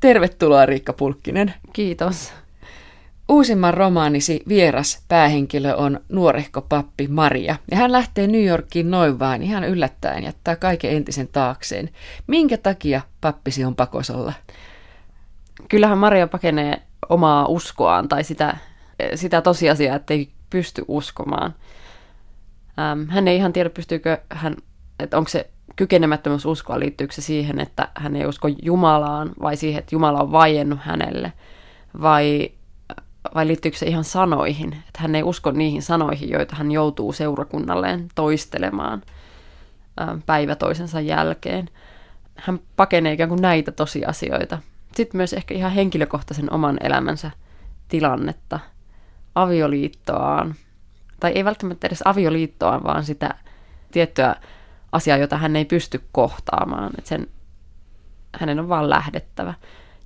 Tervetuloa Riikka Pulkkinen. Kiitos. Uusimman romaanisi vieras päähenkilö on nuorehko pappi Maria, ja hän lähtee New Yorkiin noin vain ihan yllättäen jättää kaiken entisen taakseen. Minkä takia pappisi on pakosolla? Kyllähän Maria pakenee omaa uskoaan tai sitä, sitä tosiasiaa, että ei pysty uskomaan. Ähm, hän ei ihan tiedä, pystyykö hän, että onko se kykenemättömyys uskoa, liittyykö se siihen, että hän ei usko Jumalaan vai siihen, että Jumala on vaiennut hänelle vai vai liittyykö se ihan sanoihin, että hän ei usko niihin sanoihin, joita hän joutuu seurakunnalleen toistelemaan päivä toisensa jälkeen. Hän pakenee ikään kuin näitä tosiasioita. Sitten myös ehkä ihan henkilökohtaisen oman elämänsä tilannetta, avioliittoaan, tai ei välttämättä edes avioliittoaan, vaan sitä tiettyä asiaa, jota hän ei pysty kohtaamaan. Että sen, hänen on vaan lähdettävä.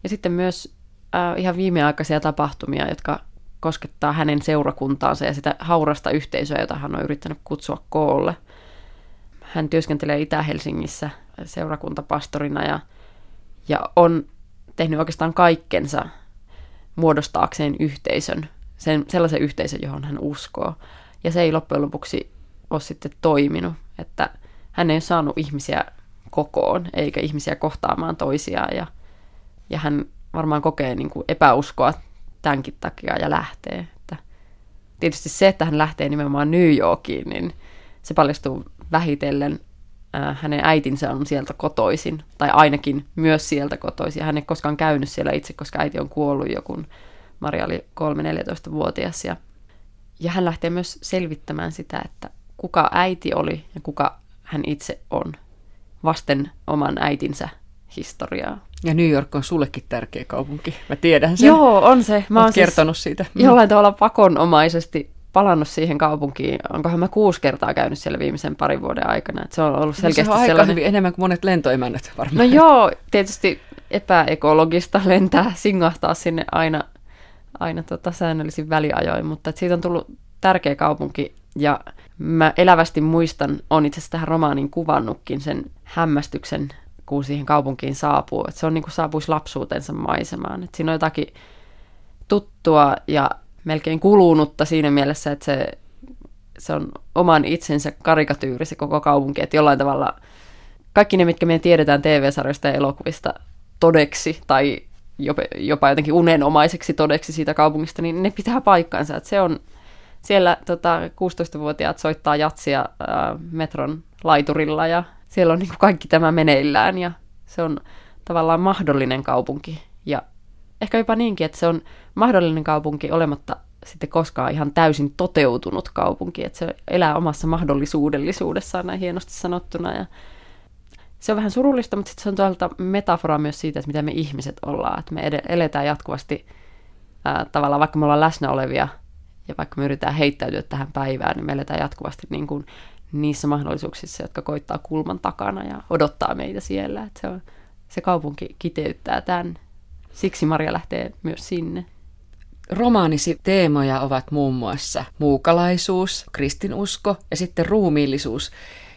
Ja sitten myös äh, ihan viimeaikaisia tapahtumia, jotka koskettaa hänen seurakuntaansa ja sitä haurasta yhteisöä, jota hän on yrittänyt kutsua koolle. Hän työskentelee Itä-Helsingissä seurakuntapastorina ja, ja on tehnyt oikeastaan kaikkensa muodostaakseen yhteisön, sen, sellaisen yhteisön, johon hän uskoo. Ja se ei loppujen lopuksi ole sitten toiminut, että hän ei ole saanut ihmisiä kokoon, eikä ihmisiä kohtaamaan toisiaan. Ja, ja hän varmaan kokee niin kuin epäuskoa tämänkin takia ja lähtee. Että tietysti se, että hän lähtee nimenomaan New Yorkiin, niin se paljastuu vähitellen. Äh, hänen äitinsä on sieltä kotoisin, tai ainakin myös sieltä kotoisin. Hän ei koskaan käynyt siellä itse, koska äiti on kuollut jo, kun Maria oli 3-14-vuotias. Ja, ja hän lähtee myös selvittämään sitä, että kuka äiti oli ja kuka hän itse on vasten oman äitinsä historiaa. Ja New York on sullekin tärkeä kaupunki. Mä tiedän sen. Joo, on se. Mä oon siis kertonut siitä. Mm. Jollain tavalla pakonomaisesti palannut siihen kaupunkiin. Onkohan mä kuusi kertaa käynyt siellä viimeisen parin vuoden aikana. Et se on ollut selkeästi no se on sellainen... hyvin enemmän kuin monet lentoimännät varmaan. No joo, tietysti epäekologista lentää, singahtaa sinne aina, aina tota säännöllisin väliajoin, mutta siitä on tullut tärkeä kaupunki ja mä elävästi muistan, on itse asiassa tähän romaanin kuvannutkin sen hämmästyksen kun siihen kaupunkiin saapuu. Että se on niin kuin saapuisi lapsuutensa maisemaan. Että siinä on jotakin tuttua ja melkein kulunutta siinä mielessä, että se, se on oman itsensä karikatyyri se koko kaupunki. Että jollain tavalla kaikki ne, mitkä me tiedetään TV-sarjoista ja elokuvista todeksi tai jopa, jopa jotenkin unenomaiseksi todeksi siitä kaupungista, niin ne pitää paikkansa. Että se on, siellä tota, 16-vuotiaat soittaa jatsia ää, metron laiturilla ja siellä on niin kuin kaikki tämä meneillään ja se on tavallaan mahdollinen kaupunki. Ja ehkä jopa niinkin, että se on mahdollinen kaupunki olematta sitten koskaan ihan täysin toteutunut kaupunki, että se elää omassa mahdollisuudellisuudessaan näin hienosti sanottuna. Ja se on vähän surullista, mutta sitten se on toisaalta metafora myös siitä, että mitä me ihmiset ollaan. Että me eletään jatkuvasti ää, tavallaan, vaikka me ollaan läsnä olevia ja vaikka me yritetään heittäytyä tähän päivään, niin me eletään jatkuvasti niin kuin niissä mahdollisuuksissa, jotka koittaa kulman takana ja odottaa meitä siellä. Että se, on, se kaupunki kiteyttää tämän. Siksi Maria lähtee myös sinne. Romaanisi teemoja ovat muun muassa muukalaisuus, kristinusko ja sitten ruumiillisuus.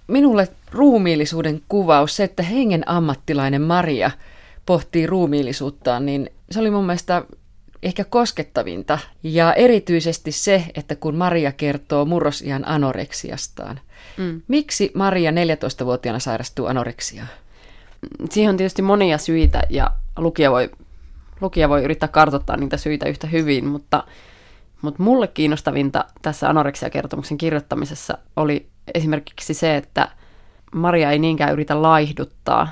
Minulle ruumiillisuuden kuvaus, se, että hengen ammattilainen Maria pohtii ruumiillisuuttaan, niin se oli mun mielestä ehkä koskettavinta. Ja erityisesti se, että kun Maria kertoo murrosian anoreksiastaan. Mm. Miksi Maria 14-vuotiaana sairastuu anoreksiaan? Siihen on tietysti monia syitä ja lukija voi, lukija voi yrittää kartoittaa niitä syitä yhtä hyvin, mutta, mutta mulle kiinnostavinta tässä anoreksia-kertomuksen kirjoittamisessa oli esimerkiksi se, että Maria ei niinkään yritä laihduttaa.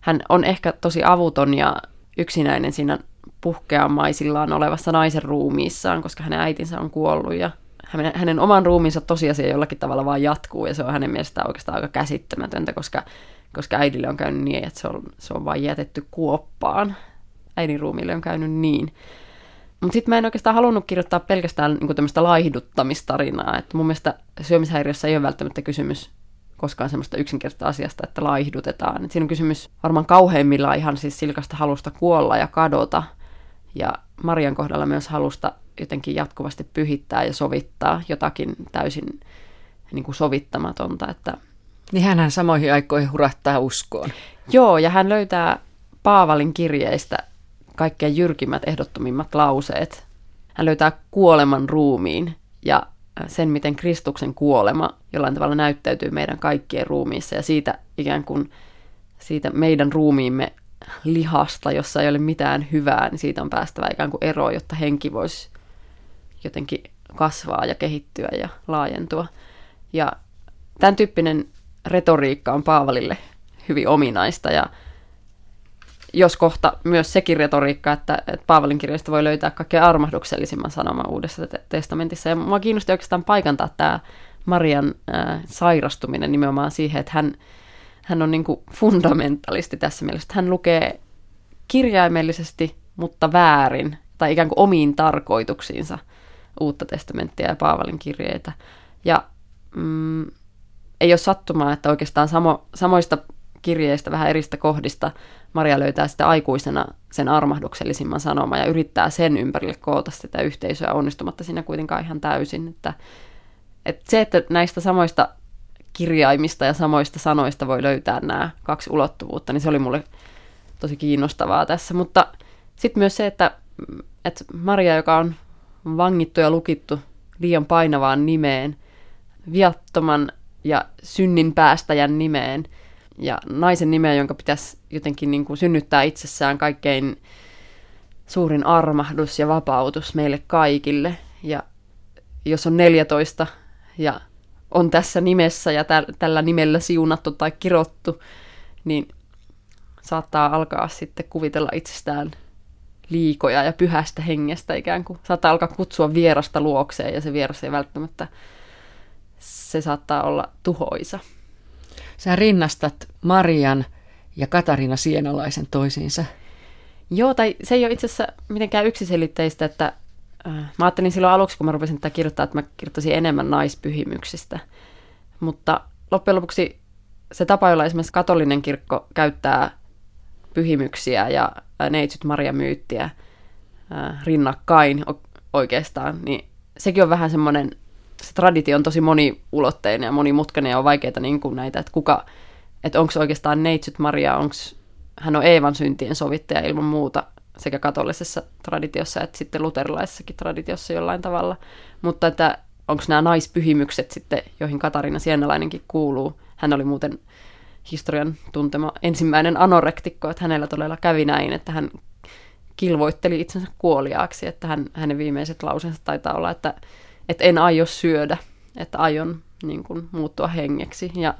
Hän on ehkä tosi avuton ja yksinäinen siinä puhkeamaisillaan olevassa naisen ruumiissaan, koska hänen äitinsä on kuollut ja hänen, oman ruumiinsa tosiasia jollakin tavalla vaan jatkuu ja se on hänen mielestään oikeastaan aika käsittämätöntä, koska, koska äidille on käynyt niin, että se on, se on vain jätetty kuoppaan. Äidin ruumiille on käynyt niin. Mutta sitten mä en oikeastaan halunnut kirjoittaa pelkästään niin tämmöistä laihduttamistarinaa. Että mun mielestä syömishäiriössä ei ole välttämättä kysymys koskaan semmoista yksinkertaista asiasta, että laihdutetaan. Et siinä on kysymys varmaan kauheimmillaan ihan siis silkasta halusta kuolla ja kadota – ja Marian kohdalla myös halusta jotenkin jatkuvasti pyhittää ja sovittaa jotakin täysin niin kuin sovittamatonta. Että... Niin hän samoihin aikoihin hurahtaa uskoon. Joo, ja hän löytää Paavalin kirjeistä kaikkein jyrkimmät, ehdottomimmat lauseet. Hän löytää kuoleman ruumiin ja sen, miten Kristuksen kuolema jollain tavalla näyttäytyy meidän kaikkien ruumiissa ja siitä ikään kuin siitä meidän ruumiimme lihasta, jossa ei ole mitään hyvää, niin siitä on päästävä ikään kuin eroon, jotta henki voisi jotenkin kasvaa ja kehittyä ja laajentua. Ja tämän tyyppinen retoriikka on Paavalille hyvin ominaista ja jos kohta myös sekin retoriikka, että, että Paavalin kirjoista voi löytää kaikkein armahduksellisimman sanoman Uudessa testamentissa. Ja mua kiinnosti oikeastaan paikantaa tämä Marian äh, sairastuminen nimenomaan siihen, että hän, hän on niin kuin fundamentalisti tässä mielessä, että hän lukee kirjaimellisesti, mutta väärin, tai ikään kuin omiin tarkoituksiinsa uutta testamenttia ja Paavalin kirjeitä. Ja mm, ei ole sattumaa, että oikeastaan samo, samoista kirjeistä, vähän eristä kohdista, Maria löytää sitä aikuisena sen armahduksellisimman sanoman ja yrittää sen ympärille koota sitä yhteisöä onnistumatta siinä kuitenkaan ihan täysin. Että, että se, että näistä samoista kirjaimista ja samoista sanoista voi löytää nämä kaksi ulottuvuutta, niin se oli mulle tosi kiinnostavaa tässä. Mutta sitten myös se, että, että Maria, joka on vangittu ja lukittu liian painavaan nimeen, viattoman ja synnin päästäjän nimeen – ja naisen nimeä, jonka pitäisi jotenkin niin kuin synnyttää itsessään kaikkein suurin armahdus ja vapautus meille kaikille. Ja jos on 14 ja on tässä nimessä ja tä- tällä nimellä siunattu tai kirottu, niin saattaa alkaa sitten kuvitella itsestään liikoja ja pyhästä hengestä ikään kuin. Saattaa alkaa kutsua vierasta luokseen ja se vieras ei välttämättä, se saattaa olla tuhoisa. Sä rinnastat Marian ja Katarina Sienalaisen toisiinsa. Joo, tai se ei ole itse asiassa mitenkään yksiselitteistä, että mä ajattelin silloin aluksi, kun mä rupesin tätä kirjoittaa, että mä kirjoittaisin enemmän naispyhimyksistä. Mutta loppujen lopuksi se tapa, jolla esimerkiksi katolinen kirkko käyttää pyhimyksiä ja äh, neitsyt Maria myyttiä äh, rinnakkain oikeastaan, niin sekin on vähän semmoinen se traditio on tosi moniulotteinen ja monimutkainen ja on vaikeaa niin kuin näitä, että kuka, että onko oikeastaan neitsyt Maria, onko hän on Eevan syntien sovittaja ilman muuta sekä katolisessa traditiossa että sitten luterilaisessakin traditiossa jollain tavalla. Mutta että onko nämä naispyhimykset sitten, joihin Katarina Sienalainenkin kuuluu. Hän oli muuten historian tuntema ensimmäinen anorektikko, että hänellä todella kävi näin, että hän kilvoitteli itsensä kuoliaaksi, että hän, hänen viimeiset lauseensa taitaa olla, että että en aio syödä, että aion niin kuin, muuttua hengeksi. Ja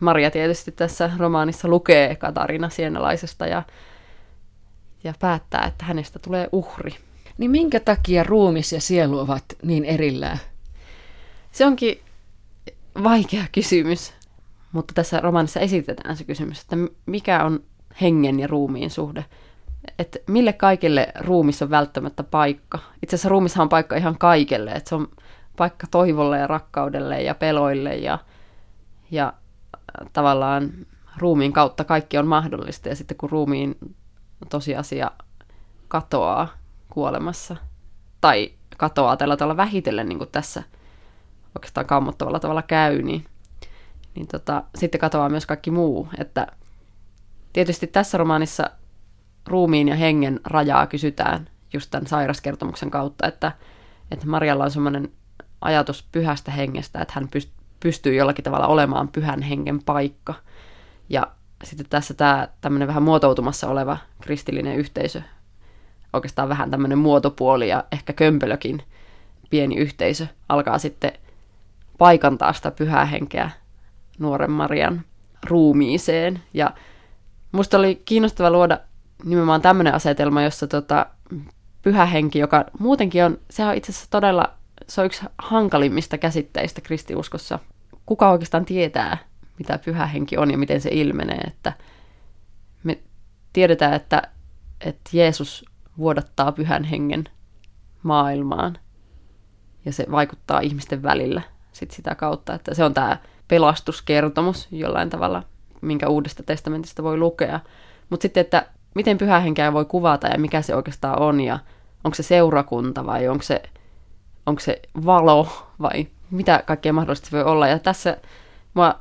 Maria tietysti tässä romaanissa lukee Katarina Sienalaisesta ja, ja päättää, että hänestä tulee uhri. Niin minkä takia ruumis ja sielu ovat niin erillään? Se onkin vaikea kysymys, mutta tässä romaanissa esitetään se kysymys, että mikä on hengen ja ruumiin suhde. Että mille kaikille ruumissa on välttämättä paikka. Itse asiassa ruumissa on paikka ihan kaikelle, että se on paikka toivolle ja rakkaudelle ja peloille ja, ja tavallaan ruumiin kautta kaikki on mahdollista ja sitten kun ruumiin tosiasia katoaa kuolemassa tai katoaa tällä tavalla vähitellen niin kuin tässä oikeastaan kammottavalla tavalla käy, niin, niin tota, sitten katoaa myös kaikki muu. Että tietysti tässä romaanissa ruumiin ja hengen rajaa kysytään just tämän sairaskertomuksen kautta, että, että Marjalla on semmoinen ajatus pyhästä hengestä, että hän pystyy jollakin tavalla olemaan pyhän hengen paikka. Ja sitten tässä tämä tämmöinen vähän muotoutumassa oleva kristillinen yhteisö, oikeastaan vähän tämmöinen muotopuoli ja ehkä kömpelökin pieni yhteisö, alkaa sitten paikantaa sitä pyhää henkeä nuoren Marian ruumiiseen. Ja musta oli kiinnostava luoda nimenomaan tämmöinen asetelma, jossa tota, pyhä henki, joka muutenkin on, se on itse asiassa todella se on yksi hankalimmista käsitteistä kristiuskossa. Kuka oikeastaan tietää, mitä pyhä henki on ja miten se ilmenee, että me tiedetään, että, että Jeesus vuodattaa pyhän hengen maailmaan ja se vaikuttaa ihmisten välillä sit sitä kautta, että se on tämä pelastuskertomus jollain tavalla, minkä uudesta testamentista voi lukea. Mutta sitten, että miten pyhä henkeä voi kuvata ja mikä se oikeastaan on ja onko se seurakunta vai onko se onko se valo vai mitä kaikkea mahdollisesti voi olla. Ja tässä mua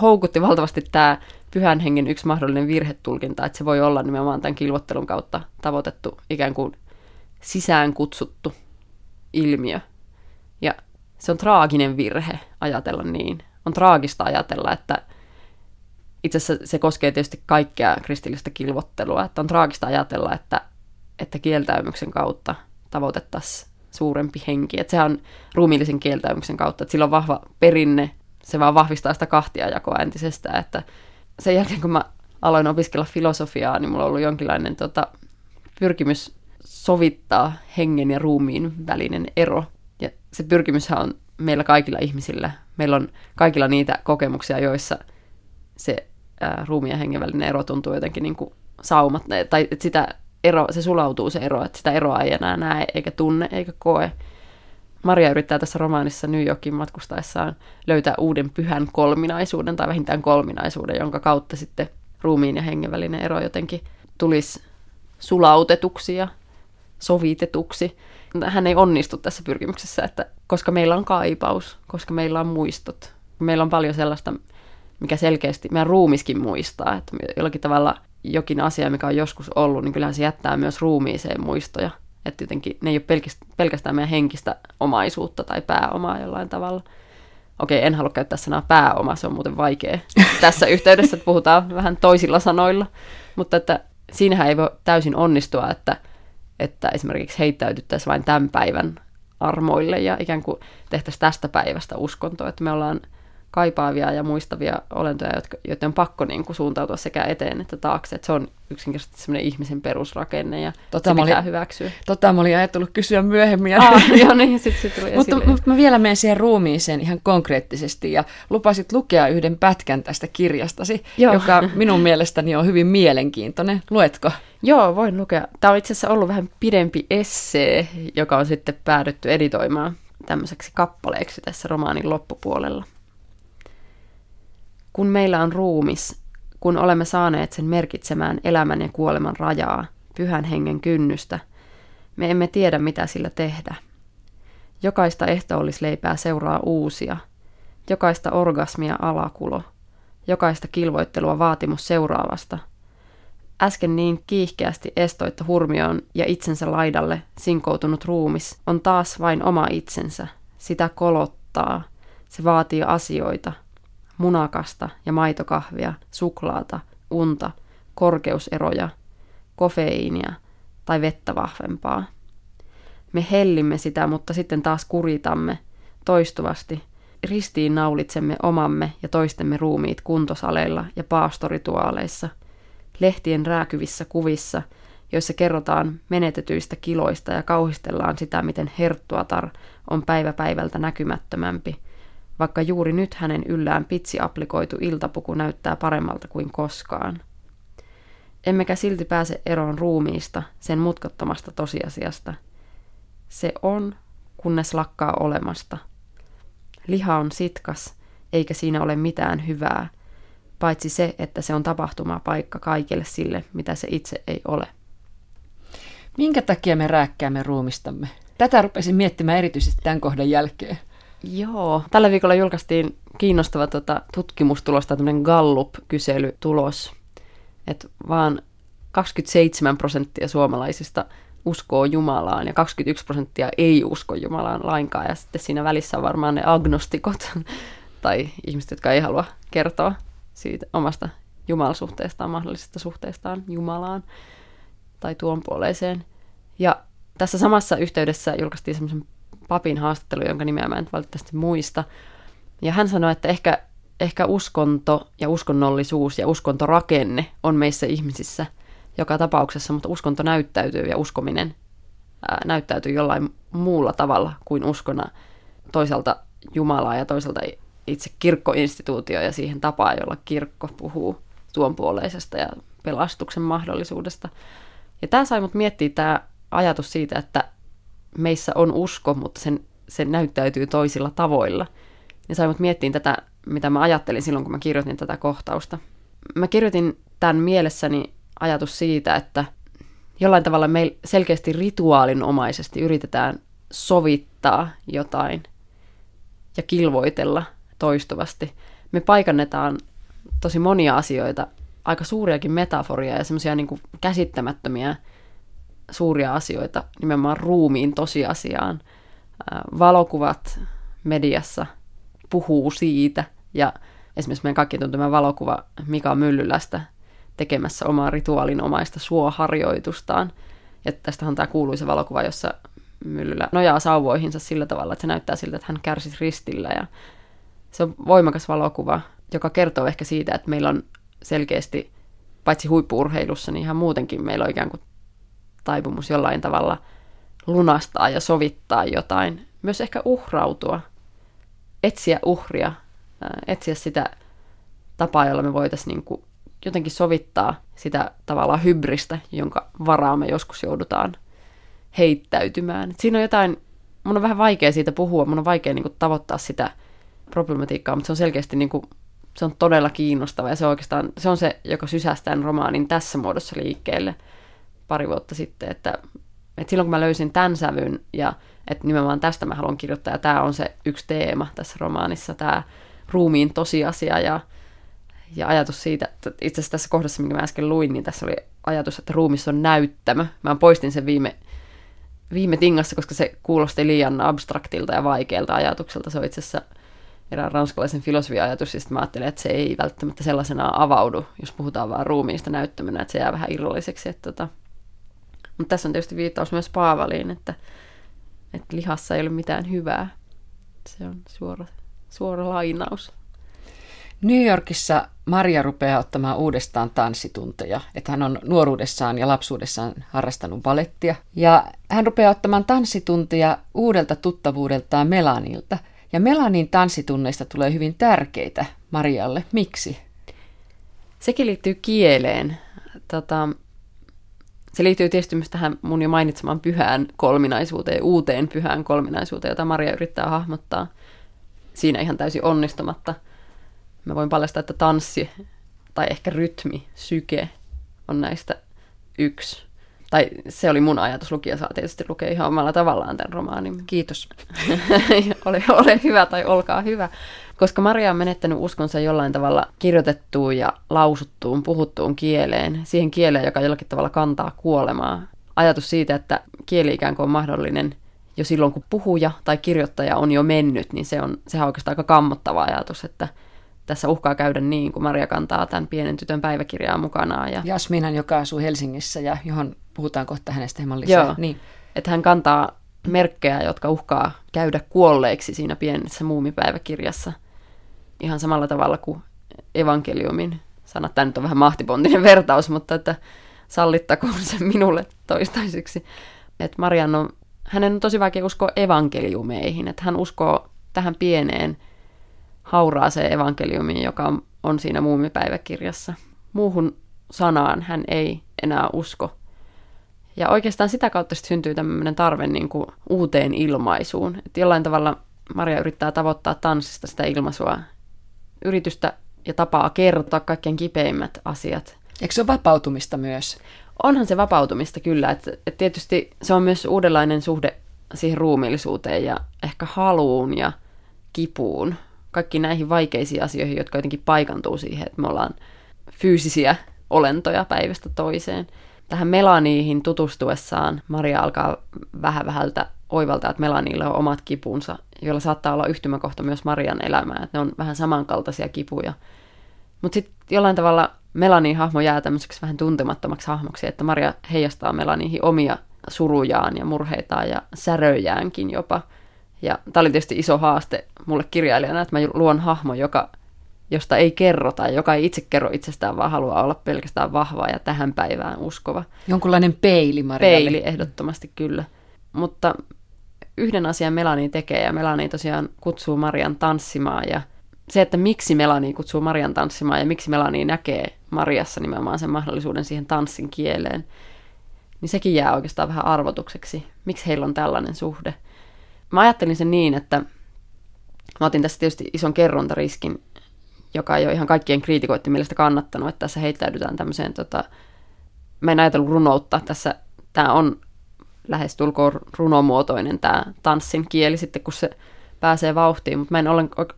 houkutti valtavasti tämä pyhän hengen yksi mahdollinen virhetulkinta, että se voi olla nimenomaan tämän kilvottelun kautta tavoitettu ikään kuin sisään kutsuttu ilmiö. Ja se on traaginen virhe ajatella niin. On traagista ajatella, että itse asiassa se koskee tietysti kaikkea kristillistä kilvottelua, että on traagista ajatella, että, että kieltäymyksen kautta tavoitettaisiin suurempi henki. Että sehän on ruumiillisen kieltäymyksen kautta, että sillä on vahva perinne, se vaan vahvistaa sitä kahtiajakoa entisestään, että sen jälkeen kun mä aloin opiskella filosofiaa, niin mulla on ollut jonkinlainen tota, pyrkimys sovittaa hengen ja ruumiin välinen ero. Ja se pyrkimyshän on meillä kaikilla ihmisillä. Meillä on kaikilla niitä kokemuksia, joissa se ää, ruumiin ja hengen välinen ero tuntuu jotenkin niin kuin saumat, tai että sitä ero, se sulautuu se ero, että sitä eroa ei enää näe, eikä tunne, eikä koe. Maria yrittää tässä romaanissa New Yorkin matkustaessaan löytää uuden pyhän kolminaisuuden, tai vähintään kolminaisuuden, jonka kautta sitten ruumiin ja hengen välinen ero jotenkin tulisi sulautetuksi ja sovitetuksi. Hän ei onnistu tässä pyrkimyksessä, että koska meillä on kaipaus, koska meillä on muistot, meillä on paljon sellaista, mikä selkeästi meidän ruumiskin muistaa, että jollakin tavalla jokin asia, mikä on joskus ollut, niin kyllähän se jättää myös ruumiiseen muistoja. Että jotenkin ne ei ole pelkästään meidän henkistä omaisuutta tai pääomaa jollain tavalla. Okei, en halua käyttää sanaa pääoma, se on muuten vaikea tässä yhteydessä, että puhutaan vähän toisilla sanoilla. Mutta että siinähän ei voi täysin onnistua, että, että esimerkiksi heittäydyttäisiin vain tämän päivän armoille ja ikään kuin tehtäisiin tästä päivästä uskontoa, että me ollaan – kaipaavia ja muistavia olentoja, jotka, joiden on pakko niin kuin, suuntautua sekä eteen että taakse. Että se on yksinkertaisesti semmoinen ihmisen perusrakenne ja tota, se pitää olin, hyväksyä. Tota mä olin ajatellut kysyä myöhemmin. Ah, joo, niin, sit se tuli mutta, mutta mä vielä menen siihen ruumiiseen ihan konkreettisesti ja lupasit lukea yhden pätkän tästä kirjastasi, joo. joka minun mielestäni on hyvin mielenkiintoinen. Luetko? Joo, voin lukea. Tämä on itse asiassa ollut vähän pidempi essee, joka on sitten päädytty editoimaan tämmöiseksi kappaleeksi tässä romaanin loppupuolella. Kun meillä on ruumis, kun olemme saaneet sen merkitsemään elämän ja kuoleman rajaa, pyhän hengen kynnystä, me emme tiedä mitä sillä tehdä. Jokaista ehtoollisleipää seuraa uusia, jokaista orgasmia alakulo, jokaista kilvoittelua vaatimus seuraavasta. Äsken niin kiihkeästi estoitta hurmioon ja itsensä laidalle sinkoutunut ruumis on taas vain oma itsensä. Sitä kolottaa. Se vaatii asioita – munakasta ja maitokahvia, suklaata, unta, korkeuseroja, kofeiinia tai vettä vahvempaa. Me hellimme sitä, mutta sitten taas kuritamme toistuvasti. Ristiin naulitsemme omamme ja toistemme ruumiit kuntosaleilla ja paastorituaaleissa, lehtien rääkyvissä kuvissa, joissa kerrotaan menetetyistä kiloista ja kauhistellaan sitä, miten herttuatar on päivä päivältä näkymättömämpi – vaikka juuri nyt hänen yllään pitsi applikoitu iltapuku näyttää paremmalta kuin koskaan. Emmekä silti pääse eroon ruumiista, sen mutkattomasta tosiasiasta. Se on, kunnes lakkaa olemasta. Liha on sitkas, eikä siinä ole mitään hyvää, paitsi se, että se on paikka kaikille sille, mitä se itse ei ole. Minkä takia me rääkkäämme ruumistamme? Tätä rupesin miettimään erityisesti tämän kohdan jälkeen. Joo. Tällä viikolla julkaistiin kiinnostava tota, tutkimustulos tai tämmöinen Gallup-kyselytulos, että vaan 27 prosenttia suomalaisista uskoo Jumalaan ja 21 prosenttia ei usko Jumalaan lainkaan. Ja sitten siinä välissä on varmaan ne agnostikot tai ihmiset, jotka ei halua kertoa siitä omasta jumalasuhteestaan, mahdollisesta suhteestaan Jumalaan tai tuon puoleiseen. Ja tässä samassa yhteydessä julkaistiin semmoisen papin haastattelu, jonka nimeä mä en valitettavasti muista. Ja hän sanoi, että ehkä, ehkä uskonto ja uskonnollisuus ja uskontorakenne on meissä ihmisissä joka tapauksessa, mutta uskonto näyttäytyy ja uskominen ää, näyttäytyy jollain muulla tavalla kuin uskona toisaalta Jumalaa ja toisaalta itse kirkkoinstituutio ja siihen tapaan, jolla kirkko puhuu tuonpuoleisesta ja pelastuksen mahdollisuudesta. Ja tämä sai mut miettiä tämä ajatus siitä, että meissä on usko, mutta sen, se näyttäytyy toisilla tavoilla. Ja sai mut miettiin tätä, mitä mä ajattelin silloin, kun mä kirjoitin tätä kohtausta. Mä kirjoitin tämän mielessäni ajatus siitä, että jollain tavalla me selkeästi rituaalinomaisesti yritetään sovittaa jotain ja kilvoitella toistuvasti. Me paikannetaan tosi monia asioita, aika suuriakin metaforia ja semmoisia niin käsittämättömiä suuria asioita nimenomaan ruumiin tosiasiaan. Valokuvat mediassa puhuu siitä ja esimerkiksi meidän kaikki tuntema valokuva Mika Myllylästä tekemässä omaa rituaalinomaista suoharjoitustaan. Ja tästähän on tämä kuuluisa valokuva, jossa Myllylä nojaa sauvoihinsa sillä tavalla, että se näyttää siltä, että hän kärsisi ristillä. Ja se on voimakas valokuva, joka kertoo ehkä siitä, että meillä on selkeästi, paitsi huippuurheilussa, niin ihan muutenkin meillä on ikään kuin taipumus jollain tavalla lunastaa ja sovittaa jotain. Myös ehkä uhrautua, etsiä uhria, etsiä sitä tapaa, jolla me voitaisiin niin jotenkin sovittaa sitä tavallaan hybristä, jonka varaa me joskus joudutaan heittäytymään. Siinä on jotain, mun on vähän vaikea siitä puhua, mun on vaikea niin tavoittaa sitä problematiikkaa, mutta se on selkeästi niin kuin, se on todella kiinnostava ja se oikeastaan se on se, joka sysäsi tämän romaanin tässä muodossa liikkeelle pari vuotta sitten, että, että silloin kun mä löysin tämän sävyn ja että nimenomaan tästä mä haluan kirjoittaa ja tämä on se yksi teema tässä romaanissa, tämä ruumiin tosiasia ja, ja ajatus siitä, että itse asiassa tässä kohdassa, minkä mä äsken luin, niin tässä oli ajatus, että ruumissa on näyttämö. Mä poistin sen viime, viime tingassa, koska se kuulosti liian abstraktilta ja vaikealta ajatukselta. Se on itse asiassa erään ranskalaisen filosofia-ajatus, ja mä ajattelin, että se ei välttämättä sellaisena avaudu, jos puhutaan vaan ruumiista näyttämönä, että se jää vähän irralliseksi. Että tota. Mutta tässä on tietysti viittaus myös Paavaliin, että, että lihassa ei ole mitään hyvää. Se on suora, suora lainaus. New Yorkissa Maria rupeaa ottamaan uudestaan tanssitunteja, että hän on nuoruudessaan ja lapsuudessaan harrastanut balettia. Ja hän rupeaa ottamaan tanssitunteja uudelta tuttavuudeltaan Melanilta. Ja Melanin tanssitunneista tulee hyvin tärkeitä Marialle. Miksi? Sekin liittyy kieleen. Tota, se liittyy tietysti myös tähän mun jo mainitsemaan pyhään kolminaisuuteen, uuteen pyhään kolminaisuuteen, jota Maria yrittää hahmottaa siinä ihan täysin onnistumatta – Mä voin paljastaa, että tanssi tai ehkä rytmi, syke on näistä yksi. Tai se oli mun ajatus, lukija saa tietysti lukea ihan omalla tavallaan tämän romaanin. Kiitos. ole, ole hyvä tai olkaa hyvä. Koska Maria on menettänyt uskonsa jollain tavalla kirjoitettuun ja lausuttuun, puhuttuun kieleen, siihen kieleen, joka jollakin tavalla kantaa kuolemaa. Ajatus siitä, että kieli ikään kuin on mahdollinen jo silloin, kun puhuja tai kirjoittaja on jo mennyt, niin se on, sehän on oikeastaan aika kammottava ajatus, että tässä uhkaa käydä niin, kun Maria kantaa tämän pienen tytön päiväkirjaa mukanaan. Ja... Jasminan, joka asuu Helsingissä ja johon puhutaan kohta hänestä hieman lisää. Joo, niin. että hän kantaa merkkejä, jotka uhkaa käydä kuolleeksi siinä pienessä muumipäiväkirjassa. Ihan samalla tavalla kuin evankeliumin sanat. Tämä nyt on vähän mahtipontinen vertaus, mutta että sallittakoon se minulle toistaiseksi. Että Marian on, hänen on tosi vaikea uskoa evankeliumeihin, että hän uskoo tähän pieneen hauraaseen evankeliumiin, joka on, on siinä muumipäiväkirjassa. Muuhun sanaan hän ei enää usko. Ja oikeastaan sitä kautta sitten syntyy tämmöinen tarve niin kuin uuteen ilmaisuun. Että jollain tavalla Maria yrittää tavoittaa tanssista sitä ilmaisua, yritystä ja tapaa kertoa kaikkein kipeimmät asiat. Eikö se ole vapautumista myös? Onhan se vapautumista kyllä. Että et tietysti se on myös uudenlainen suhde siihen ruumiillisuuteen ja ehkä haluun ja kipuun kaikki näihin vaikeisiin asioihin, jotka jotenkin paikantuu siihen, että me ollaan fyysisiä olentoja päivästä toiseen. Tähän Melaniihin tutustuessaan Maria alkaa vähän vähältä oivaltaa, että Melaniille on omat kipunsa, joilla saattaa olla yhtymäkohta myös Marian elämään, että ne on vähän samankaltaisia kipuja. Mutta sitten jollain tavalla Melanin hahmo jää tämmöiseksi vähän tuntemattomaksi hahmoksi, että Maria heijastaa Melaniihin omia surujaan ja murheitaan ja säröjäänkin jopa – ja tämä oli tietysti iso haaste mulle kirjailijana, että mä luon hahmo, joka, josta ei kerrota, joka ei itse kerro itsestään, vaan haluaa olla pelkästään vahva ja tähän päivään uskova. Jonkunlainen peili Marialle. Peili, ehdottomasti kyllä. Mutta yhden asian Melani tekee, ja Melani tosiaan kutsuu Marian tanssimaan, ja se, että miksi Melani kutsuu Marian tanssimaan, ja miksi Melani näkee Mariassa nimenomaan sen mahdollisuuden siihen tanssin kieleen, niin sekin jää oikeastaan vähän arvotukseksi. Miksi heillä on tällainen suhde? mä ajattelin sen niin, että mä otin tässä tietysti ison kerrontariskin, joka ei ole ihan kaikkien kriitikoiden mielestä kannattanut, että tässä heittäydytään tämmöiseen, tota, mä en ajatellut runoutta, tässä tämä on lähes tulkoon runomuotoinen tämä tanssin kieli sitten, kun se pääsee vauhtiin, mutta mä en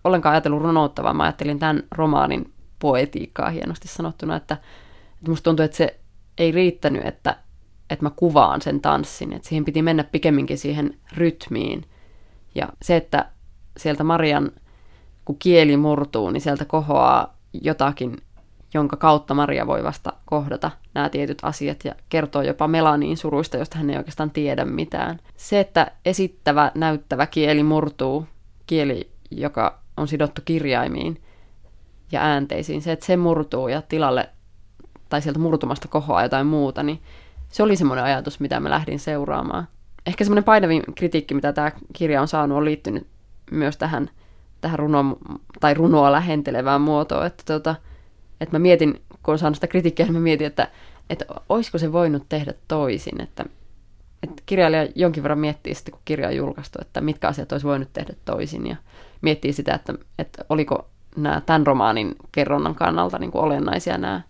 ollenkaan ajatellut runoutta, vaan mä ajattelin tämän romaanin poetiikkaa hienosti sanottuna, että, että musta tuntuu, että se ei riittänyt, että, että mä kuvaan sen tanssin, että siihen piti mennä pikemminkin siihen rytmiin. Ja se, että sieltä Marian, kun kieli murtuu, niin sieltä kohoaa jotakin, jonka kautta Maria voi vasta kohdata nämä tietyt asiat ja kertoo jopa Melaniin suruista, josta hän ei oikeastaan tiedä mitään. Se, että esittävä, näyttävä kieli murtuu, kieli, joka on sidottu kirjaimiin ja äänteisiin, se, että se murtuu ja tilalle tai sieltä murtumasta kohoaa jotain muuta, niin se oli semmoinen ajatus, mitä mä lähdin seuraamaan. Ehkä semmoinen painavin kritiikki, mitä tämä kirja on saanut, on liittynyt myös tähän, tähän runo, tai runoa lähentelevään muotoon, että, tota, että mä mietin, kun on saanut sitä kritiikkiä, niin mä mietin, että, että olisiko se voinut tehdä toisin, että, että kirjailija jonkin verran miettii sitten, kun kirja on julkaistu, että mitkä asiat olisi voinut tehdä toisin, ja miettii sitä, että, että oliko nämä tämän romaanin kerronnan kannalta niin kuin olennaisia nämä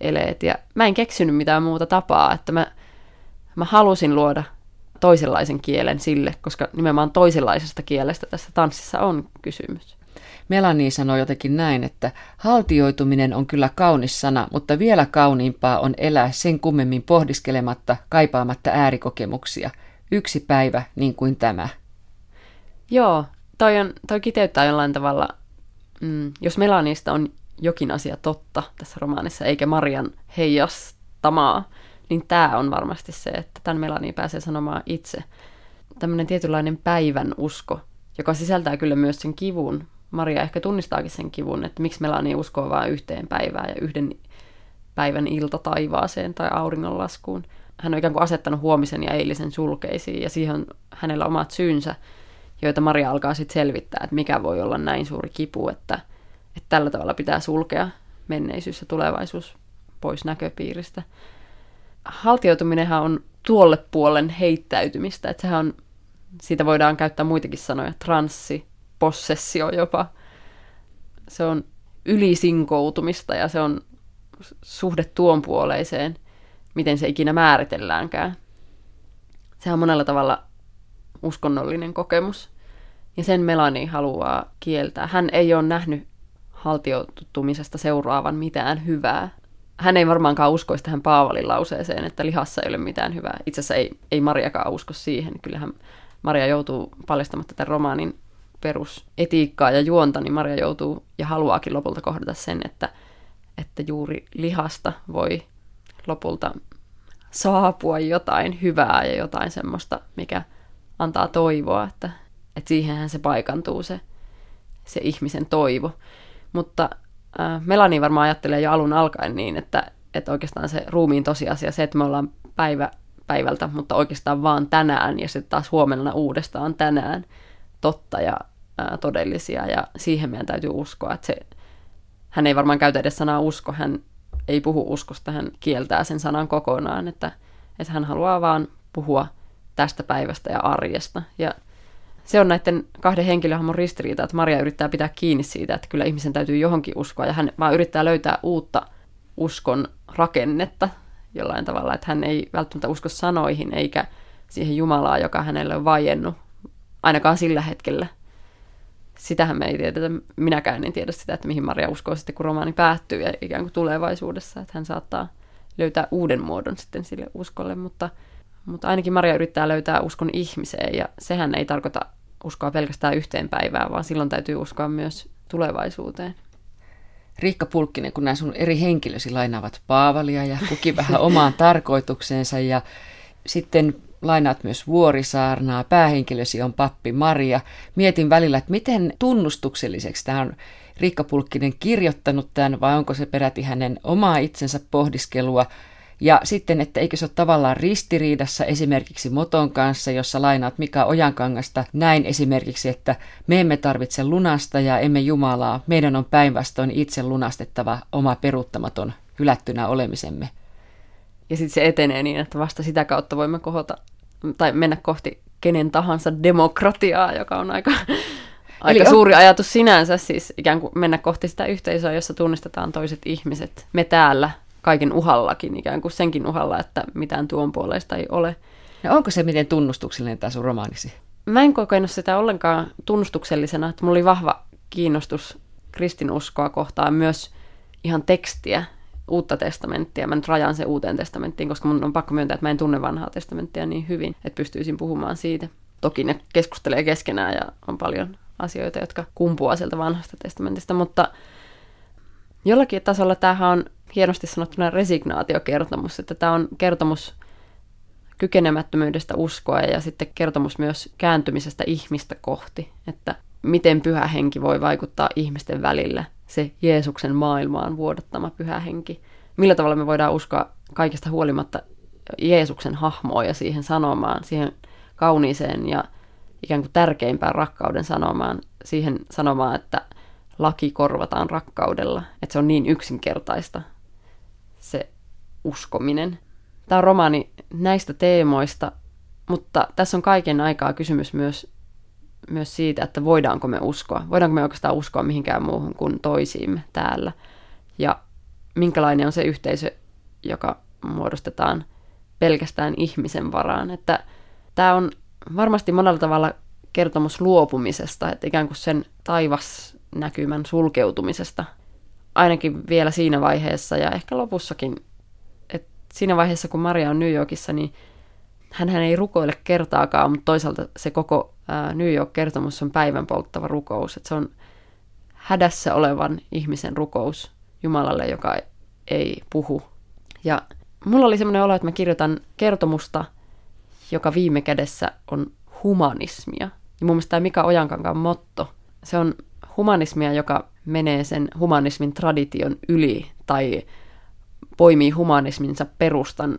eleet. Ja mä en keksinyt mitään muuta tapaa, että mä, mä halusin luoda toisenlaisen kielen sille, koska nimenomaan toisenlaisesta kielestä tässä tanssissa on kysymys. Melanie sanoi jotenkin näin, että haltioituminen on kyllä kaunis sana, mutta vielä kauniimpaa on elää sen kummemmin pohdiskelematta, kaipaamatta äärikokemuksia. Yksi päivä niin kuin tämä. Joo, toi, on, toi kiteyttää jollain tavalla, mm, jos Melanista on jokin asia totta tässä romaanissa, eikä Marian heijastamaa, niin tämä on varmasti se, että tämän Melanie pääsee sanomaan itse. Tämmöinen tietynlainen päivän usko, joka sisältää kyllä myös sen kivun. Maria ehkä tunnistaakin sen kivun, että miksi Melanie uskoo vain yhteen päivään ja yhden päivän ilta taivaaseen tai auringonlaskuun. Hän on ikään kuin asettanut huomisen ja eilisen sulkeisiin ja siihen on hänellä omat syynsä, joita Maria alkaa sitten selvittää, että mikä voi olla näin suuri kipu, että – että tällä tavalla pitää sulkea menneisyys ja tulevaisuus pois näköpiiristä. Haltioituminenhan on tuolle puolen heittäytymistä, että sehän on, siitä voidaan käyttää muitakin sanoja, transsi, possessio jopa. Se on ylisinkoutumista ja se on suhde tuon puoleiseen, miten se ikinä määritelläänkään. Se on monella tavalla uskonnollinen kokemus. Ja sen Melani haluaa kieltää. Hän ei ole nähnyt haltioitumisesta seuraavan mitään hyvää. Hän ei varmaankaan uskoisi tähän Paavalin lauseeseen, että lihassa ei ole mitään hyvää. Itse asiassa ei, ei Mariakaan usko siihen. Kyllähän Maria joutuu paljastamatta tämän romaanin perusetiikkaa ja juonta, niin Maria joutuu ja haluaakin lopulta kohdata sen, että, että juuri lihasta voi lopulta saapua jotain hyvää ja jotain semmoista, mikä antaa toivoa, että, että siihenhän se paikantuu se, se ihmisen toivo. Mutta äh, Melani varmaan ajattelee jo alun alkaen niin, että, että oikeastaan se ruumiin tosiasia, se, että me ollaan päivä päivältä, mutta oikeastaan vaan tänään ja sitten taas huomenna uudestaan tänään totta ja ää, äh, todellisia. Ja siihen meidän täytyy uskoa, että se, hän ei varmaan käytä edes sanaa usko, hän ei puhu uskosta, hän kieltää sen sanan kokonaan, että, että hän haluaa vaan puhua tästä päivästä ja arjesta. Ja se on näiden kahden henkilöhahmon ristiriita, että Maria yrittää pitää kiinni siitä, että kyllä ihmisen täytyy johonkin uskoa, ja hän vaan yrittää löytää uutta uskon rakennetta jollain tavalla, että hän ei välttämättä usko sanoihin eikä siihen Jumalaa, joka hänelle on vaiennut, ainakaan sillä hetkellä. Sitähän me ei tiedetä, minäkään en tiedä sitä, että mihin Maria uskoo sitten, kun romaani päättyy ja ikään kuin tulevaisuudessa, että hän saattaa löytää uuden muodon sitten sille uskolle, mutta, mutta ainakin Maria yrittää löytää uskon ihmiseen ja sehän ei tarkoita uskoa pelkästään yhteen päivään, vaan silloin täytyy uskoa myös tulevaisuuteen. Riikka Pulkkinen, kun nämä sun eri henkilösi lainaavat Paavalia ja kukin vähän omaan tarkoitukseensa ja sitten lainaat myös Vuorisaarnaa, päähenkilösi on pappi Maria. Mietin välillä, että miten tunnustukselliseksi tämä on Riikka Pulkkinen kirjoittanut tämän vai onko se peräti hänen omaa itsensä pohdiskelua ja sitten, että eikö se ole tavallaan ristiriidassa esimerkiksi Moton kanssa, jossa lainaat Mika Ojankangasta näin esimerkiksi, että me emme tarvitse lunasta ja emme Jumalaa, meidän on päinvastoin itse lunastettava oma peruuttamaton hylättynä olemisemme. Ja sitten se etenee niin, että vasta sitä kautta voimme kohota tai mennä kohti kenen tahansa demokratiaa, joka on aika, aika Eli suuri on... ajatus sinänsä, siis ikään kuin mennä kohti sitä yhteisöä, jossa tunnistetaan toiset ihmiset. Me täällä kaiken uhallakin, ikään kuin senkin uhalla, että mitään tuon puolesta ei ole. Ja onko se miten tunnustuksellinen tämä sun romaanisi? Mä en kokenut sitä ollenkaan tunnustuksellisena, että mulla oli vahva kiinnostus kristinuskoa kohtaan myös ihan tekstiä, uutta testamenttia. Mä nyt rajaan se uuteen testamenttiin, koska mun on pakko myöntää, että mä en tunne vanhaa testamenttia niin hyvin, että pystyisin puhumaan siitä. Toki ne keskustelee keskenään ja on paljon asioita, jotka kumpuaa sieltä vanhasta testamentista, mutta jollakin tasolla tämähän on hienosti sanottuna resignaatiokertomus, että tämä on kertomus kykenemättömyydestä uskoa ja sitten kertomus myös kääntymisestä ihmistä kohti, että miten pyhä henki voi vaikuttaa ihmisten välillä, se Jeesuksen maailmaan vuodattama pyhä henki. Millä tavalla me voidaan uskoa kaikesta huolimatta Jeesuksen hahmoa ja siihen sanomaan, siihen kauniiseen ja ikään kuin tärkeimpään rakkauden sanomaan, siihen sanomaan, että laki korvataan rakkaudella, että se on niin yksinkertaista se uskominen. Tämä on romaani näistä teemoista, mutta tässä on kaiken aikaa kysymys myös, myös siitä, että voidaanko me uskoa. Voidaanko me oikeastaan uskoa mihinkään muuhun kuin toisiimme täällä. Ja minkälainen on se yhteisö, joka muodostetaan pelkästään ihmisen varaan. Että tämä on varmasti monella tavalla kertomus luopumisesta, että ikään kuin sen taivasnäkymän sulkeutumisesta. Ainakin vielä siinä vaiheessa ja ehkä lopussakin siinä vaiheessa, kun Maria on New Yorkissa, niin hän ei rukoile kertaakaan, mutta toisaalta se koko New York-kertomus on päivän polttava rukous. Että se on hädässä olevan ihmisen rukous Jumalalle, joka ei puhu. Ja mulla oli semmoinen olo, että mä kirjoitan kertomusta, joka viime kädessä on humanismia. Ja mun mielestä tämä Mika Ojankankaan motto, se on humanismia, joka menee sen humanismin tradition yli tai poimii humanisminsa perustan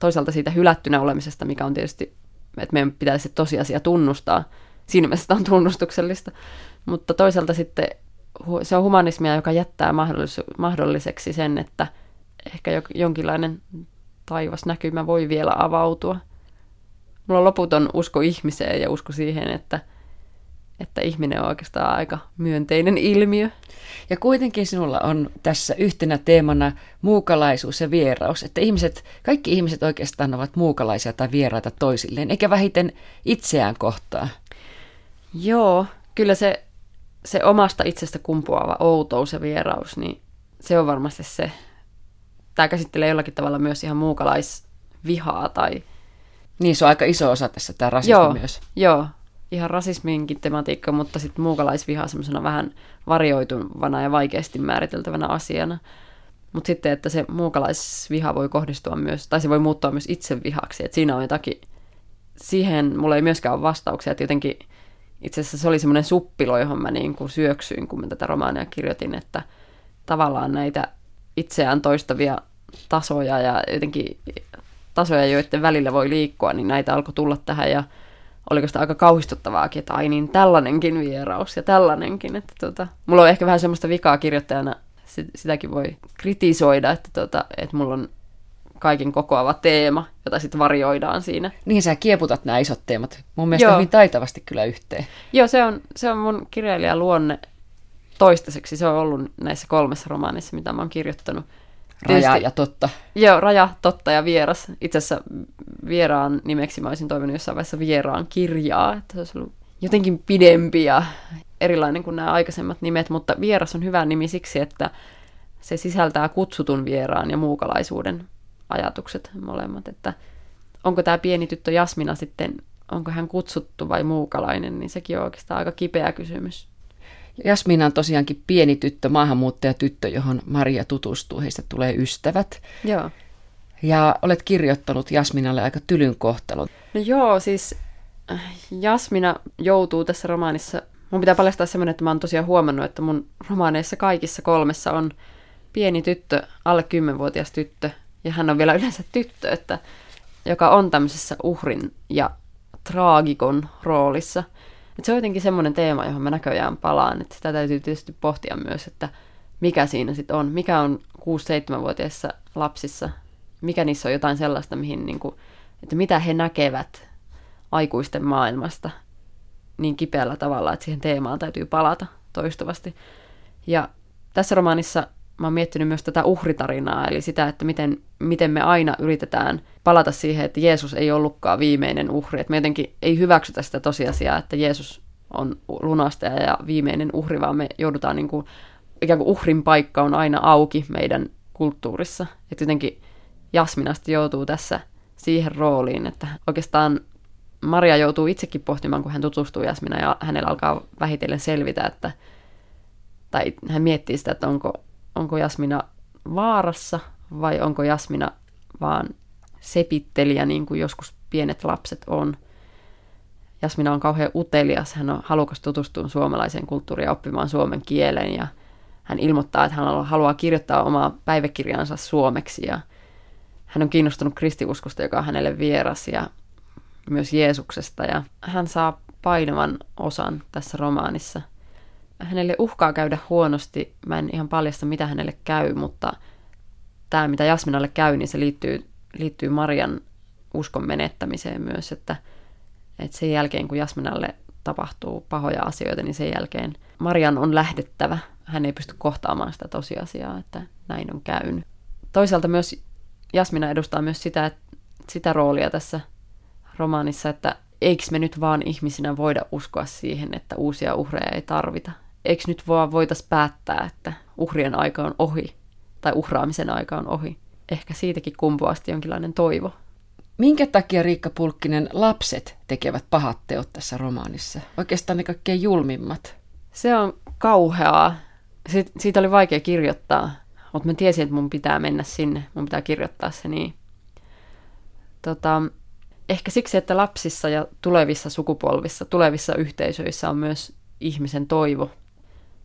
toisaalta siitä hylättynä olemisesta, mikä on tietysti, että meidän pitäisi tosiasia tunnustaa. Siinä mielessä on tunnustuksellista. Mutta toisaalta sitten se on humanismia, joka jättää mahdollis- mahdolliseksi sen, että ehkä jonkinlainen taivasnäkymä voi vielä avautua. Mulla on loputon usko ihmiseen ja usko siihen, että – että ihminen on oikeastaan aika myönteinen ilmiö. Ja kuitenkin sinulla on tässä yhtenä teemana muukalaisuus ja vieraus, että ihmiset, kaikki ihmiset oikeastaan ovat muukalaisia tai vieraita toisilleen, eikä vähiten itseään kohtaa. Joo, kyllä se, se omasta itsestä kumpuava outous ja vieraus, niin se on varmasti se. Tämä käsittelee jollakin tavalla myös ihan muukalaisvihaa tai... Niin, se on aika iso osa tässä, tämä rasismi joo, myös. Joo, ihan rasisminkin tematiikka, mutta sitten muukalaisviha semmoisena vähän varioituvana ja vaikeasti määriteltävänä asiana. Mutta sitten, että se muukalaisviha voi kohdistua myös, tai se voi muuttua myös itsevihaksi, että siinä on jotakin, siihen mulla ei myöskään ole vastauksia, että jotenkin itse asiassa se oli semmoinen suppilo, johon mä niin kuin syöksyin, kun mä tätä romaania kirjoitin, että tavallaan näitä itseään toistavia tasoja ja jotenkin tasoja, joiden välillä voi liikkua, niin näitä alkoi tulla tähän ja oliko sitä aika kauhistuttavaakin, että ai niin, tällainenkin vieraus ja tällainenkin. Että tota, mulla on ehkä vähän semmoista vikaa kirjoittajana, sitäkin voi kritisoida, että, tota, että mulla on kaiken kokoava teema, jota sitten varjoidaan siinä. Niin sä kieputat nämä isot teemat. Mun mielestä Joo. hyvin taitavasti kyllä yhteen. Joo, se on, se on mun kirjailijan luonne toistaiseksi. Se on ollut näissä kolmessa romaanissa, mitä mä oon kirjoittanut. Raja Tietysti, ja totta. Joo, raja, totta ja vieras. Itse asiassa vieraan nimeksi mä olisin toivonut jossain vaiheessa vieraan kirjaa, että se olisi ollut jotenkin pidempi ja erilainen kuin nämä aikaisemmat nimet, mutta vieras on hyvä nimi siksi, että se sisältää kutsutun vieraan ja muukalaisuuden ajatukset molemmat, että onko tämä pieni tyttö Jasmina sitten, onko hän kutsuttu vai muukalainen, niin sekin on oikeastaan aika kipeä kysymys. Jasmina on tosiaankin pieni tyttö, maahanmuuttajatyttö, johon Maria tutustuu. Heistä tulee ystävät. Joo. Ja olet kirjoittanut Jasminalle aika tylyn kohtalon. No joo, siis äh, Jasmina joutuu tässä romaanissa, mun pitää paljastaa semmoinen, että mä oon tosiaan huomannut, että mun romaaneissa kaikissa kolmessa on pieni tyttö, alle kymmenvuotias tyttö, ja hän on vielä yleensä tyttö, että, joka on tämmöisessä uhrin ja traagikon roolissa – et se on jotenkin semmoinen teema, johon mä näköjään palaan, että sitä täytyy tietysti pohtia myös, että mikä siinä sitten on, mikä on 6-7-vuotiaissa lapsissa, mikä niissä on jotain sellaista, mihin niin kuin, että mitä he näkevät aikuisten maailmasta niin kipeällä tavalla, että siihen teemaan täytyy palata toistuvasti. Ja tässä romaanissa mä oon miettinyt myös tätä uhritarinaa, eli sitä, että miten, miten me aina yritetään palata siihen, että Jeesus ei ollutkaan viimeinen uhri. Että me jotenkin ei hyväksytä sitä tosiasiaa, että Jeesus on lunastaja ja viimeinen uhri, vaan me joudutaan niin kuin ikään kuin uhrin paikka on aina auki meidän kulttuurissa. Että jotenkin Jasminasta joutuu tässä siihen rooliin, että oikeastaan Maria joutuu itsekin pohtimaan, kun hän tutustuu Jasmina ja hänellä alkaa vähitellen selvitä, että tai hän miettii sitä, että onko, onko Jasmina vaarassa vai onko Jasmina vaan sepittelijä, niin kuin joskus pienet lapset on. Jasmina on kauhean utelias, hän on halukas tutustumaan suomalaiseen kulttuuriin ja oppimaan suomen kielen ja hän ilmoittaa, että hän haluaa kirjoittaa omaa päiväkirjansa suomeksi. Ja hän on kiinnostunut kristiuskosta, joka on hänelle vieras ja myös Jeesuksesta. Ja hän saa painavan osan tässä romaanissa. Hänelle uhkaa käydä huonosti, mä en ihan paljasta mitä hänelle käy, mutta tämä mitä Jasminalle käy, niin se liittyy, liittyy Marian uskon menettämiseen myös, että, että sen jälkeen kun Jasminalle tapahtuu pahoja asioita, niin sen jälkeen Marian on lähdettävä. Hän ei pysty kohtaamaan sitä tosiasiaa, että näin on käynyt. Toisaalta myös Jasmina edustaa myös sitä, sitä roolia tässä romaanissa, että eikö me nyt vaan ihmisinä voida uskoa siihen, että uusia uhreja ei tarvita. Eikö nyt vaan voitaisiin päättää, että uhrien aika on ohi tai uhraamisen aika on ohi. Ehkä siitäkin kumpuasti jonkinlainen toivo. Minkä takia Riikka Pulkkinen lapset tekevät pahat teot tässä romaanissa? Oikeastaan ne kaikkein julmimmat. Se on kauheaa. Siit, siitä oli vaikea kirjoittaa, mutta mä tiesin, että mun pitää mennä sinne. Mun pitää kirjoittaa se niin. Tota, ehkä siksi, että lapsissa ja tulevissa sukupolvissa, tulevissa yhteisöissä on myös ihmisen toivo.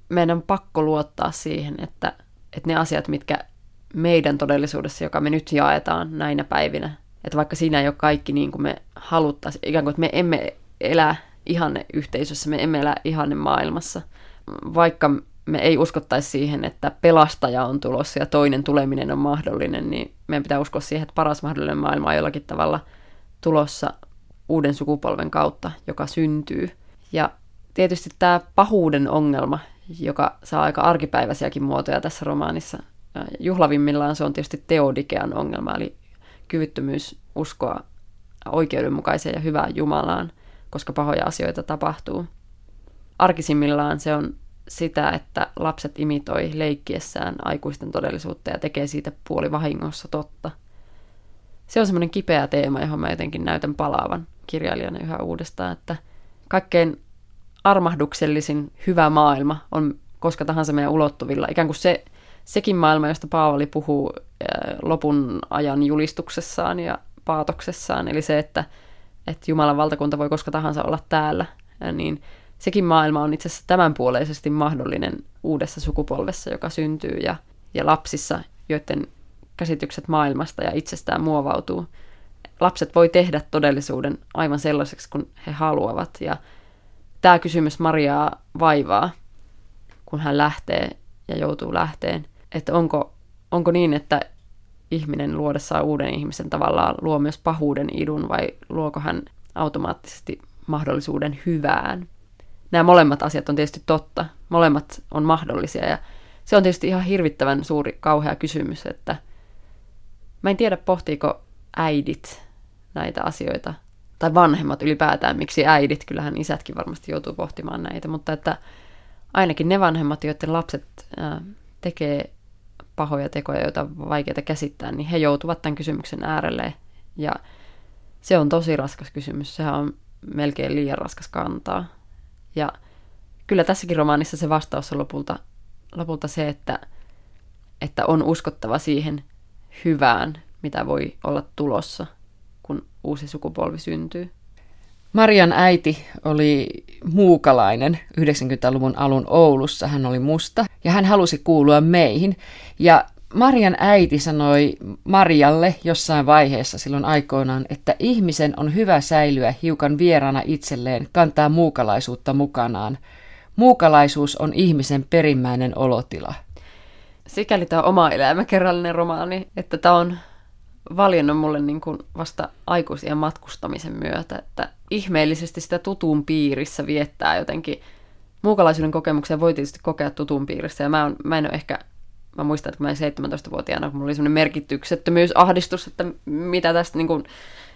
Meidän on pakko luottaa siihen, että, että ne asiat, mitkä meidän todellisuudessa, joka me nyt jaetaan näinä päivinä, että vaikka siinä ei ole kaikki niin kuin me haluttaisiin, ikään kuin että me emme elä ihanne yhteisössä, me emme elä ihanne maailmassa, vaikka me ei uskottaisi siihen, että pelastaja on tulossa ja toinen tuleminen on mahdollinen, niin meidän pitää uskoa siihen, että paras mahdollinen maailma on jollakin tavalla tulossa uuden sukupolven kautta, joka syntyy. Ja tietysti tämä pahuuden ongelma, joka saa aika arkipäiväisiäkin muotoja tässä romaanissa. Juhlavimmillaan se on tietysti teodikean ongelma, eli kyvyttömyys uskoa oikeudenmukaiseen ja hyvään Jumalaan, koska pahoja asioita tapahtuu. Arkisimmillaan se on sitä, että lapset imitoi leikkiessään aikuisten todellisuutta ja tekee siitä puoli vahingossa totta. Se on semmoinen kipeä teema, johon mä jotenkin näytän palaavan kirjailijana yhä uudestaan, että kaikkein armahduksellisin hyvä maailma on koska tahansa meidän ulottuvilla. Ikään kuin se, sekin maailma, josta Paavali puhuu lopun ajan julistuksessaan ja paatoksessaan, eli se, että, että Jumalan valtakunta voi koska tahansa olla täällä, niin sekin maailma on itse asiassa tämänpuoleisesti mahdollinen uudessa sukupolvessa, joka syntyy ja, ja lapsissa, joiden käsitykset maailmasta ja itsestään muovautuu. Lapset voi tehdä todellisuuden aivan sellaiseksi kuin he haluavat. Ja tämä kysymys Mariaa vaivaa, kun hän lähtee ja joutuu lähteen, että onko, onko niin, että ihminen luodessaan uuden ihmisen tavallaan luo myös pahuuden idun vai luoko hän automaattisesti mahdollisuuden hyvään nämä molemmat asiat on tietysti totta. Molemmat on mahdollisia ja se on tietysti ihan hirvittävän suuri, kauhea kysymys, että mä en tiedä pohtiiko äidit näitä asioita tai vanhemmat ylipäätään, miksi äidit, kyllähän isätkin varmasti joutuu pohtimaan näitä, mutta että ainakin ne vanhemmat, joiden lapset tekee pahoja tekoja, joita on vaikeaa käsittää, niin he joutuvat tämän kysymyksen äärelle. Ja se on tosi raskas kysymys. Sehän on melkein liian raskas kantaa. Ja kyllä tässäkin romaanissa se vastaus on lopulta, lopulta se, että, että on uskottava siihen hyvään, mitä voi olla tulossa, kun uusi sukupolvi syntyy. Marian äiti oli muukalainen 90-luvun alun Oulussa. Hän oli musta ja hän halusi kuulua meihin. Ja Marian äiti sanoi Marialle jossain vaiheessa silloin aikoinaan, että ihmisen on hyvä säilyä hiukan vierana itselleen, kantaa muukalaisuutta mukanaan. Muukalaisuus on ihmisen perimmäinen olotila. Sikäli tämä on oma elämäkerrallinen romaani, että tämä on valjennut mulle niin kuin vasta aikuisien matkustamisen myötä, että ihmeellisesti sitä tutun piirissä viettää jotenkin. Muukalaisuuden kokemuksia voi tietysti kokea tutun piirissä, ja mä, on, mä en ole ehkä mä muistan, että kun mä 17-vuotiaana, kun mulla oli semmoinen merkityksettömyys, ahdistus, että mitä tästä niin kuin,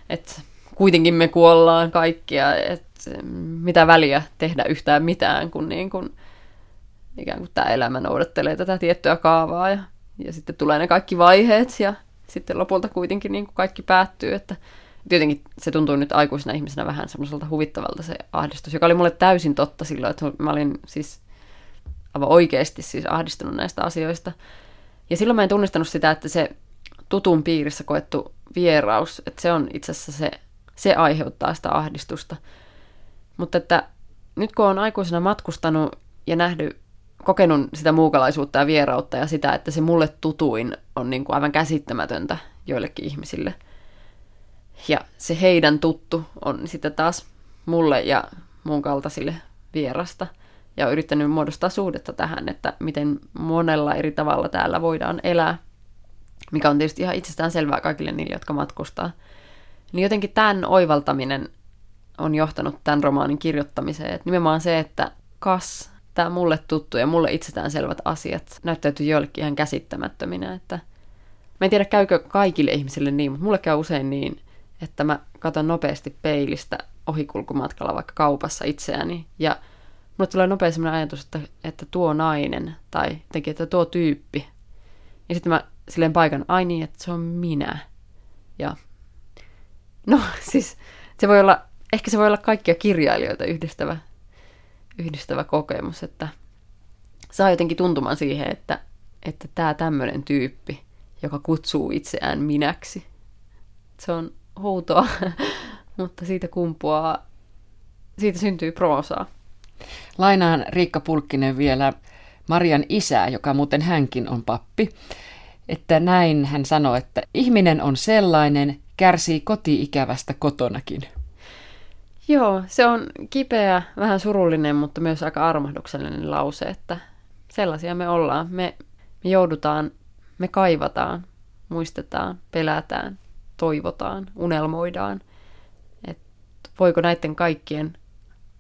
että kuitenkin me kuollaan kaikkia, että mitä väliä tehdä yhtään mitään, kun niin kuin ikään kuin tämä elämä noudattelee tätä tiettyä kaavaa ja, ja sitten tulee ne kaikki vaiheet ja sitten lopulta kuitenkin niin kuin kaikki päättyy, että tietenkin se tuntuu nyt aikuisena ihmisenä vähän semmoiselta huvittavalta se ahdistus, joka oli mulle täysin totta silloin, että mä olin siis aivan oikeasti siis ahdistunut näistä asioista. Ja silloin mä en tunnistanut sitä, että se tutun piirissä koettu vieraus, että se on itse asiassa se, se aiheuttaa sitä ahdistusta. Mutta että nyt kun on aikuisena matkustanut ja nähnyt, kokenut sitä muukalaisuutta ja vierautta ja sitä, että se mulle tutuin on niin kuin aivan käsittämätöntä joillekin ihmisille. Ja se heidän tuttu on sitten taas mulle ja mun kaltaisille vierasta. Ja yrittänyt muodostaa suhdetta tähän, että miten monella eri tavalla täällä voidaan elää mikä on tietysti ihan itsestään selvää kaikille niille, jotka matkustaa. Niin jotenkin tämän oivaltaminen on johtanut tämän romaanin kirjoittamiseen. Että nimenomaan se, että kas, tämä mulle tuttu ja mulle itsestään selvät asiat näyttäytyy joillekin ihan käsittämättöminä. Että mä en tiedä, käykö kaikille ihmisille niin, mutta mulle käy usein niin, että mä katson nopeasti peilistä ohikulkumatkalla vaikka kaupassa itseäni ja mulle tulee nopeasti sellainen ajatus, että, että tuo nainen tai teki, että tuo tyyppi. Ja sitten mä silleen paikan, ai niin, että se on minä. Ja no siis se voi olla, ehkä se voi olla kaikkia kirjailijoita yhdistävä, yhdistävä kokemus, että saa jotenkin tuntumaan siihen, että, että tämä tämmöinen tyyppi, joka kutsuu itseään minäksi, se on huutoa, mutta siitä kumpuaa, siitä syntyy proosaa. Lainaan Riikka Pulkkinen vielä Marian isää, joka muuten hänkin on pappi että näin hän sanoi, että ihminen on sellainen, kärsii kotiikävästä kotonakin. Joo, se on kipeä, vähän surullinen, mutta myös aika armahduksellinen lause, että sellaisia me ollaan. Me, me joudutaan, me kaivataan, muistetaan, pelätään, toivotaan, unelmoidaan. Et voiko näiden kaikkien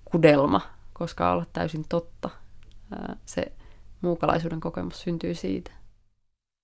kudelma koskaan olla täysin totta? Se muukalaisuuden kokemus syntyy siitä.